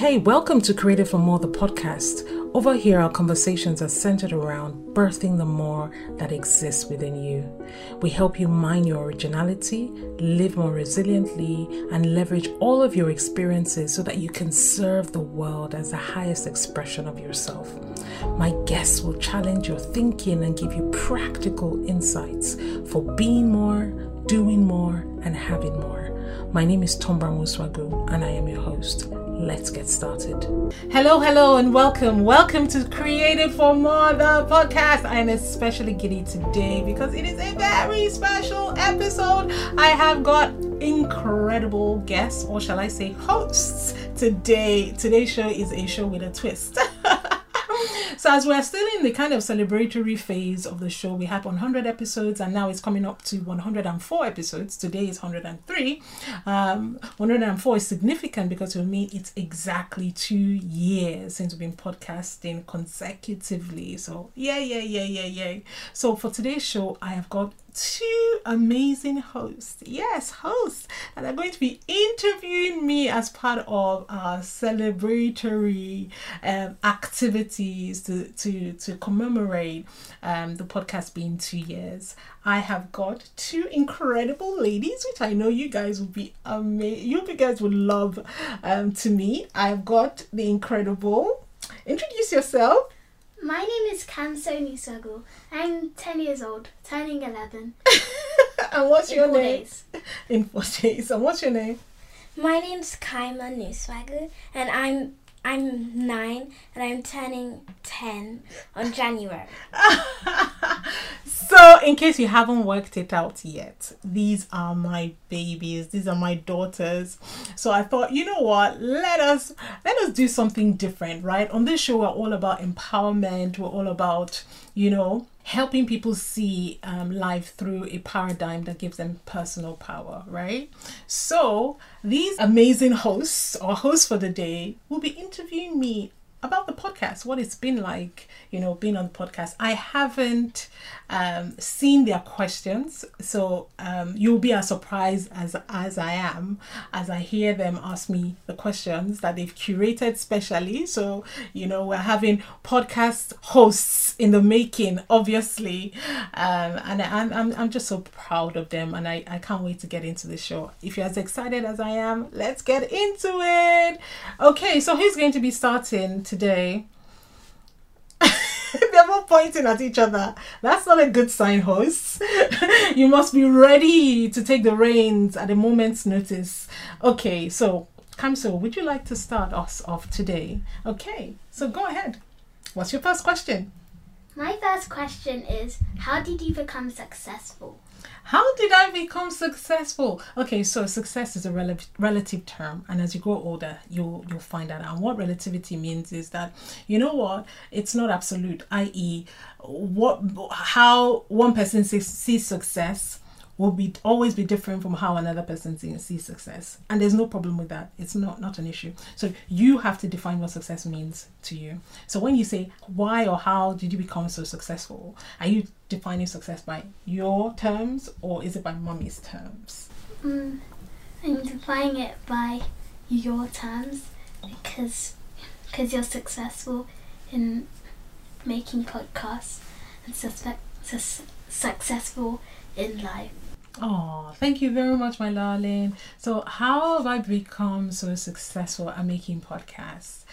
Hey, welcome to Created for More, the podcast. Over here, our conversations are centered around birthing the more that exists within you. We help you mine your originality, live more resiliently, and leverage all of your experiences so that you can serve the world as the highest expression of yourself. My guests will challenge your thinking and give you practical insights for being more, doing more, and having more. My name is Tombra Muswagu, and I am your host. Let's get started. Hello, hello, and welcome. Welcome to Created for More, the podcast. I am especially giddy today because it is a very special episode. I have got incredible guests, or shall I say, hosts today. Today's show is a show with a twist. So as we're still in the kind of celebratory phase of the show, we had 100 episodes and now it's coming up to 104 episodes. Today is 103. Um, 104 is significant because for me it's exactly two years since we've been podcasting consecutively. So yeah, yeah, yeah, yeah, yeah. So for today's show, I have got two amazing hosts. Yes, hosts that are going to be interviewing me as part of our celebratory um, activities to, to, to commemorate um, the podcast being two years. I have got two incredible ladies, which I know you guys will be amazing. You guys would love um, to meet. I've got the incredible. Introduce yourself. My name is Kamso Nisago. I'm 10 years old, turning 11. and what's in your four name? days. In four days. And what's your name? My name's Kaima Newswagger, and I'm I'm nine, and I'm turning ten on January. so, in case you haven't worked it out yet, these are my babies. These are my daughters. So I thought, you know what? Let us let us do something different, right? On this show, we're all about empowerment. We're all about, you know, helping people see um, life through a paradigm that gives them personal power, right? So these amazing hosts or hosts for the day will be interviewing me about the podcast, what it's been like, you know, being on the podcast. I haven't um, seen their questions, so um, you'll be as surprised as as I am as I hear them ask me the questions that they've curated specially. So you know, we're having podcast hosts in the making, obviously, um, and I'm, I'm I'm just so proud of them, and I I can't wait to get into the show. If you're as excited as I am, let's get into it. Okay, so who's going to be starting today? They're both pointing at each other. That's not a good sign, hosts. you must be ready to take the reins at a moment's notice. Okay, so Kamso, would you like to start us off today? Okay, so go ahead. What's your first question? My first question is How did you become successful? How did I become successful? Okay, so success is a rel- relative term, and as you grow older, you'll you'll find that. And what relativity means is that you know what it's not absolute. I.e., what how one person sees, sees success will be always be different from how another person sees, success, and there's no problem with that. It's not not an issue. So you have to define what success means to you. So when you say why or how did you become so successful, are you defining success by your terms or is it by mommy's terms? Mm, I'm defining it by your terms because because you're successful in making podcasts and suspe- sus- successful in life. Oh, thank you very much, my darling. So, how have I become so successful at making podcasts?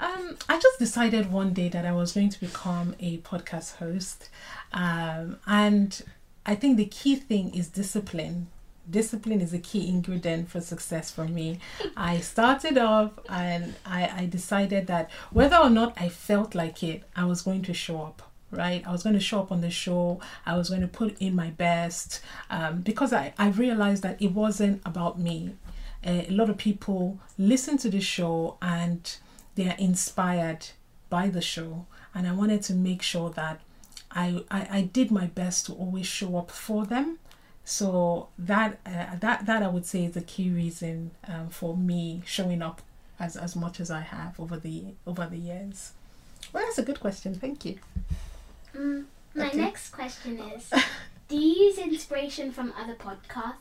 Um, I just decided one day that I was going to become a podcast host. Um, and I think the key thing is discipline. Discipline is a key ingredient for success for me. I started off and I, I decided that whether or not I felt like it, I was going to show up right? I was going to show up on the show. I was going to put in my best um, because I, I realized that it wasn't about me. Uh, a lot of people listen to the show and they are inspired by the show. And i wanted to make sure that i i, I did my best to always show up for them. So that uh, that that i would say is the key reason um, for me showing up as as much as i have over the over the years. Well that's a good question. Thank you Mm, my Okay. next question is Do you use inspiration from other podcasts?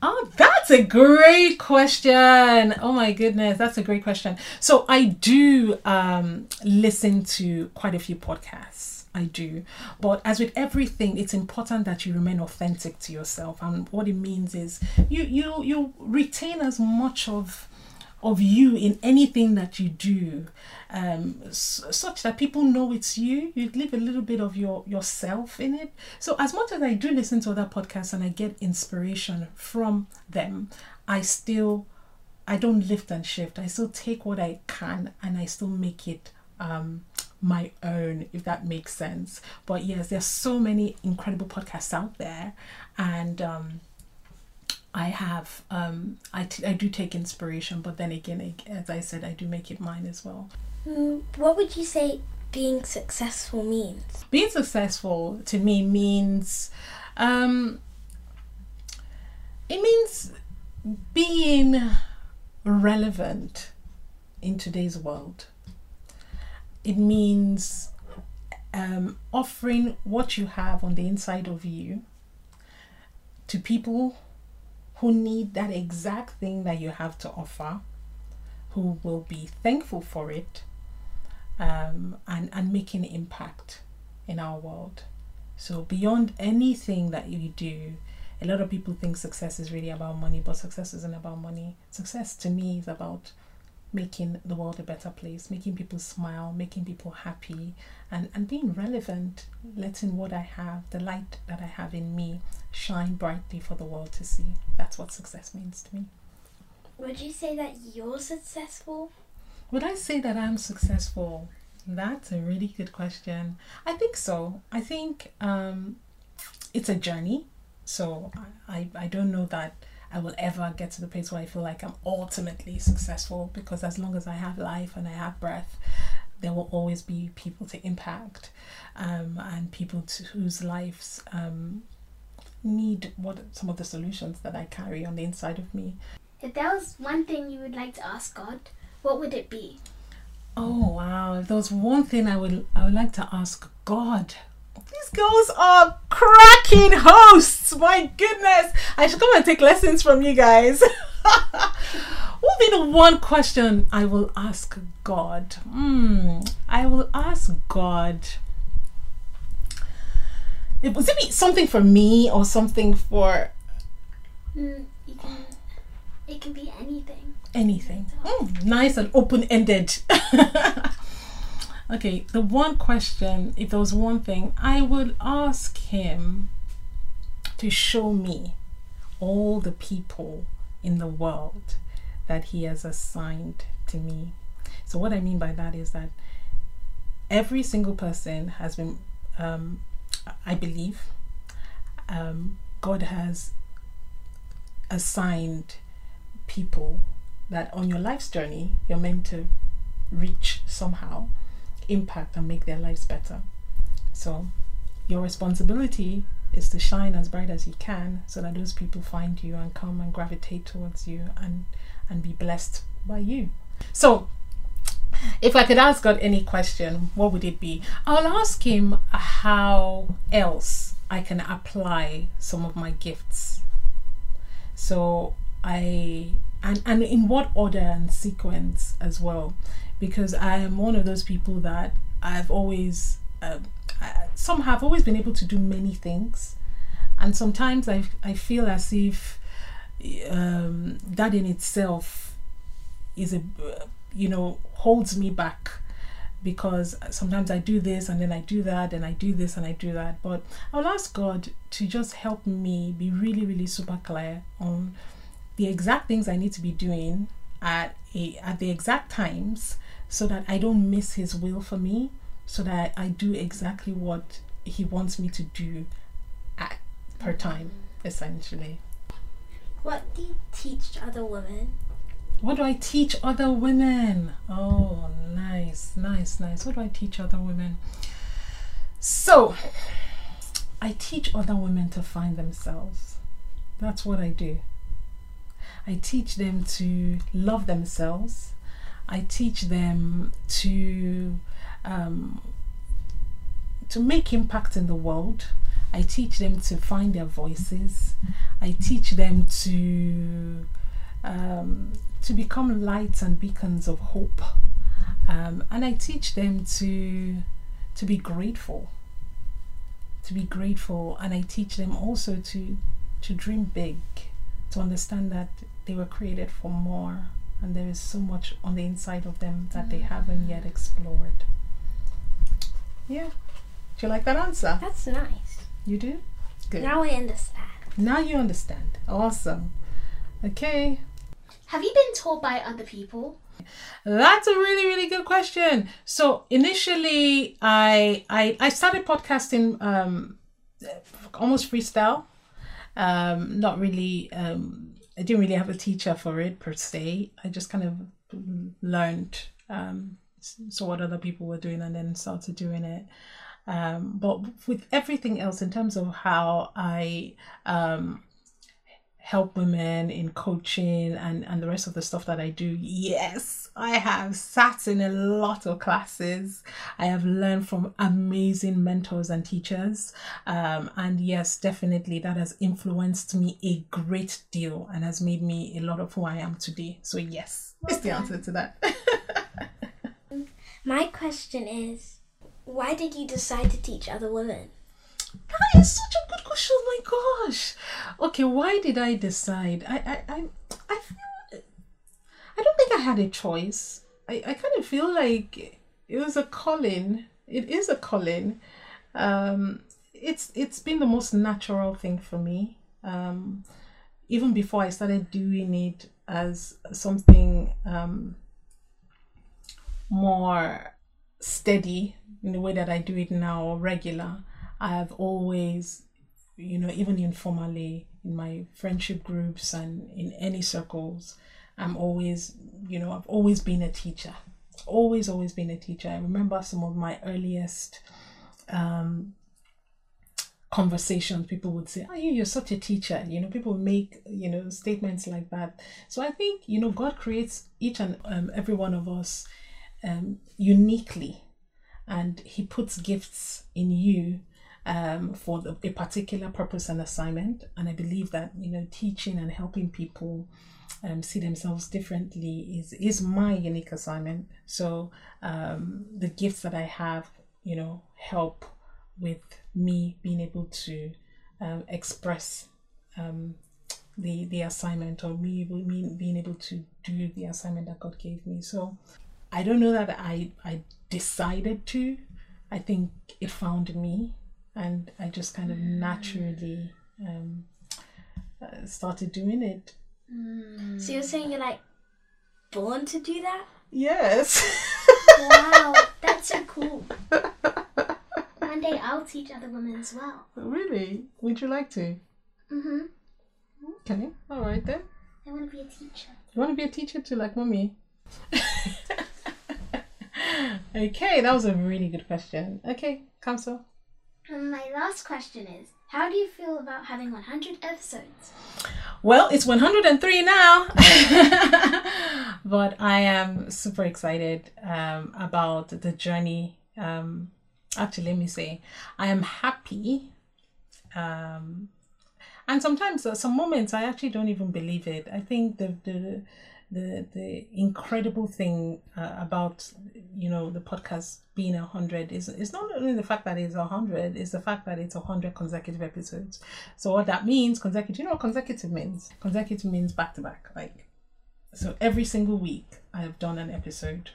Oh, that's a great question. Oh my goodness, that's a great question. So I do um, listen to quite a few podcasts. I do. But as with everything, it's important that you remain authentic to yourself. And what it means is you you you retain as much of of you in anything that you do um, s- such that people know it's you. You leave a little bit of your yourself in it. So as much as i do listen to other podcasts and i get inspiration from them i still i don't lift and shift. I still take what i can and i still make it um, my own if that makes sense. But yes there's so many incredible podcasts out there and um, I have um, I, t- I do take inspiration, but then again, as I said, I do make it mine as well. Mm, what would you say being successful means? Being successful to me means um, it means being relevant in today's world. It means um, offering what you have on the inside of you to people who need that exact thing that you have to offer, who will be thankful for it, um, and, and making an impact in our world. So, beyond anything that you do, a lot of people think success is really about money, but success isn't about money. Success to me is about making the world a better place, making people smile, making people happy, and, and being relevant, letting what I have, the light that I have in me, shine brightly for the world to see. That's what success means to me. Would you say that you're successful? Would I say that I'm successful? That's a really good question. I think so. I think um, it's a journey. So I, I, I don't know that I will ever get to the place where I feel like I'm ultimately successful because as long as I have life and I have breath, there will always be people to impact um, and people to, whose lives um, need what some of the solutions that I carry on the inside of me. If there was one thing you would like to ask God, what would it be? Oh wow! If there was one thing I would I would like to ask God. These girls are cracking hosts. My goodness, I should come and take lessons from you guys. what would be the one question I will ask God? Hmm. I will ask God. It was it be something for me or something for Mm, you can. It can be anything. anything. Mm, nice and open ended. okay, the one question, if there was one thing, I would ask him to show me all the people in the world that he has assigned to me. So, what I mean by that is that every single person has been, um, I believe, um, God has assigned people that on your life's journey you're meant to reach somehow, impact and make their lives better. So your responsibility is to shine as bright as you can so that those people find you and come and gravitate towards you and and be blessed by you. So if I could ask God any question, what would it be? I'll ask him how else I can apply some of my gifts so I and and in what order and sequence as well, because I am one of those people that I've always um, I, some have always been able to do many things, and sometimes I I feel as if um, that in itself is a you know holds me back. Because sometimes I do this and then I do that and I do this and I do that. But I'll ask God to just help me be really, really super clear on the exact things I need to be doing at a at the exact times so that I don't miss his will for me, so that I do exactly what he wants me to do at per mm-hmm. time, essentially. What do you teach other women? What do I teach other women? Oh, nice, nice, nice. What do I teach other women? So, I teach other women to find themselves. That's what I do. I teach them to love themselves. I teach them to um, to make impact in the world. I teach them to find their voices. I teach them to um, to become lights and beacons of hope. Um, and I teach them to to be grateful. To be grateful, and I teach them also to to dream big, to understand that they were created for more, and there is so much on the inside of them that they haven't yet explored. Yeah. Do you like that answer? That's nice. You do? Good. Now I understand. Now you understand. Awesome. Okay. Have you been taught by other people? That's a really, really good question. So initially I I, I started podcasting um almost freestyle. Um not really um I didn't really have a teacher for it per se. I just kind of learned um so what other people were doing and then started doing it. Um, but with everything else, in terms of how I um, help women in coaching and, and the rest of the stuff that I do, yes, I have sat in a lot of classes. I have learned from amazing mentors and teachers. Um, and yes, definitely that has influenced me a great deal and has made me a lot of who I am today. So, yes, is the answer to that. My question is, why did you decide to teach other women? That is such a good question. My gosh. Okay, why did I decide? I I I, I feel I don't think I had a choice. I, I kind of feel like it was a calling. It is a calling. Um, it's it's been the most natural thing for me. Um, even before I started doing it as something um, more steady in the way that I do it now, regular. I have always, you know, even informally in my friendship groups and in any circles, I'm always, you know, I've always been a teacher. Always, always been a teacher. I remember some of my earliest um, conversations. People would say, "Oh, you, you're such a teacher." You know, people make you know statements like that. So I think you know God creates each and um, every one of us um, uniquely, and He puts gifts in you um, for the, a particular purpose and assignment. And I believe that you know teaching and helping people um, see themselves differently is is my unique assignment. So um, the gifts that I have, you know, help with me being able to um, express um, the the assignment or me, me being able to do the assignment that God gave me. So I don't know that I I decided to. I think it found me, and I just kind of naturally um, uh, started doing it. So you're saying you're like born to do that? Yes. Wow, that's so cool. One day I'll teach other women as well. really? Would you like to? Mm-hmm. Okay. All right then. I want to be a teacher. You want to be a teacher too, like mommy? okay, that was a really good question. Okay, Kamso. And my last question is, how do you feel about having 100 episodes? Well, it's 103 now, but I am super excited um, about the journey. Um, actually, let me say, I am happy. Um, and sometimes, uh, some moments, I actually don't even believe it. I think the the the the incredible thing uh, about you know the podcast being a hundred is it's not only the fact that it's a hundred, it's the fact that it's a hundred consecutive episodes. So what that means, consecutive. You know what consecutive means? Consecutive means back to back. Like so, every single week I have done an episode,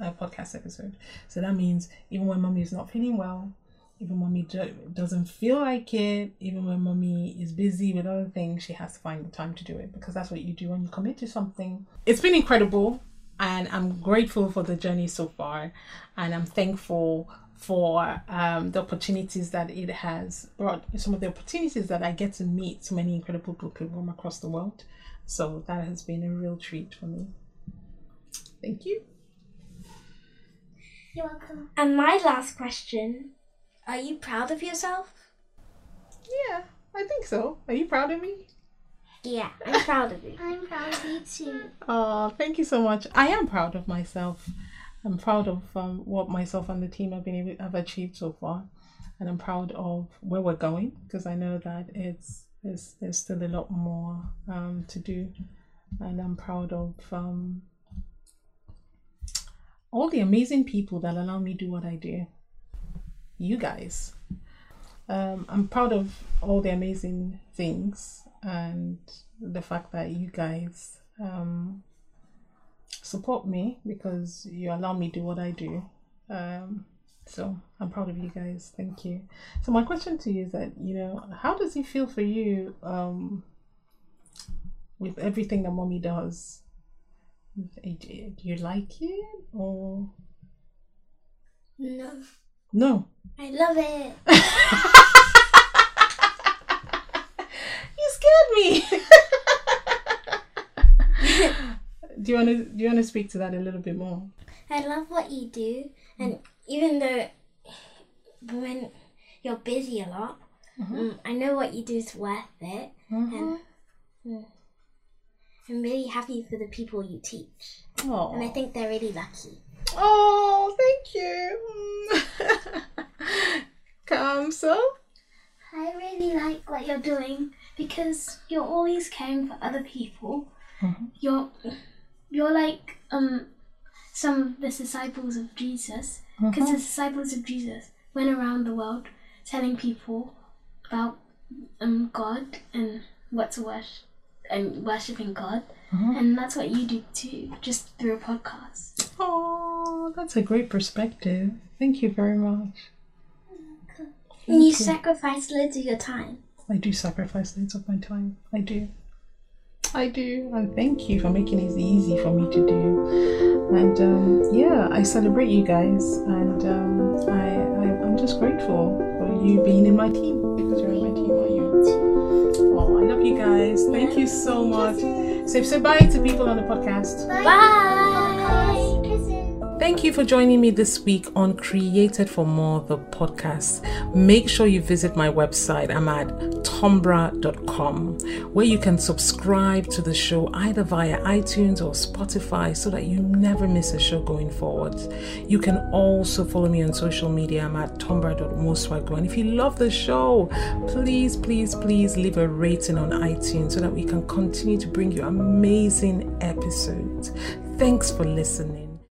a podcast episode. So that means even when mommy is not feeling well, even when mommy doesn't feel like it, even when mommy is busy with other things, she has to find the time to do it because that's what you do when you commit to something. It's been incredible, and I'm grateful for the journey so far, and I'm thankful for um, the opportunities that it has brought. Some of the opportunities that I get to meet so many incredible people from across the world. So that has been a real treat for me. Thank you. You're welcome. And my last question Are you proud of yourself? Yeah, I think so. Are you proud of me? Yeah, I'm proud of you. I'm proud of you too. Oh, thank you so much. I am proud of myself. I'm proud of um, what myself and the team have been able have achieved so far. and I'm proud of where we're going because I know that it's there's there's still a lot more um, to do, and I'm proud of um, all the amazing people that allow me to do what I do. You guys, um, I'm proud of all the amazing things and the fact that you guys um, support me because you allow me to do what I do. Um, so I'm proud of you guys. Thank you. So my question to you is that you know how does it feel for you um, with everything that mommy does? Do you like it or No. No? I love it. You scared me. do you want to do you want to speak to that a little bit more? I love what you do, and even though when you're busy a lot, um, I know what you do is worth it, and mm, I'm really happy for the people you teach, Oh, and I think they're really lucky. oh, thank you. Kamso. I really like what you're doing because you're always caring for other people. Mhm. You're you're like um some of the disciples of Jesus because the disciples of Jesus went around the world telling people about um God and what to worship and worshiping God. And that's what you do too, just through a podcast. Oh, that's a great perspective. Thank you very much. And you sacrifice loads of your time. I do sacrifice loads of my time. I do. I do. And thank you for making it easy for me to do. And um, yeah, I celebrate you guys. And um, I, I, I'm just grateful for you being in my team because you're in my team, are you? Oh, I love you guys. Thank you so much. So say bye to people on the podcast. Bye. Kisses. Thank you for joining me this week on Created for More, the podcast. Make sure you visit my website. I'm at tombra.com, where you can subscribe to the show either via iTunes or Spotify so that you never miss a show going forward. You can also follow me on social media. I'm at tombra.moswago. And if you love the show, please, please, please leave a rating on iTunes so that we can continue to bring you amazing episodes. Thanks for listening.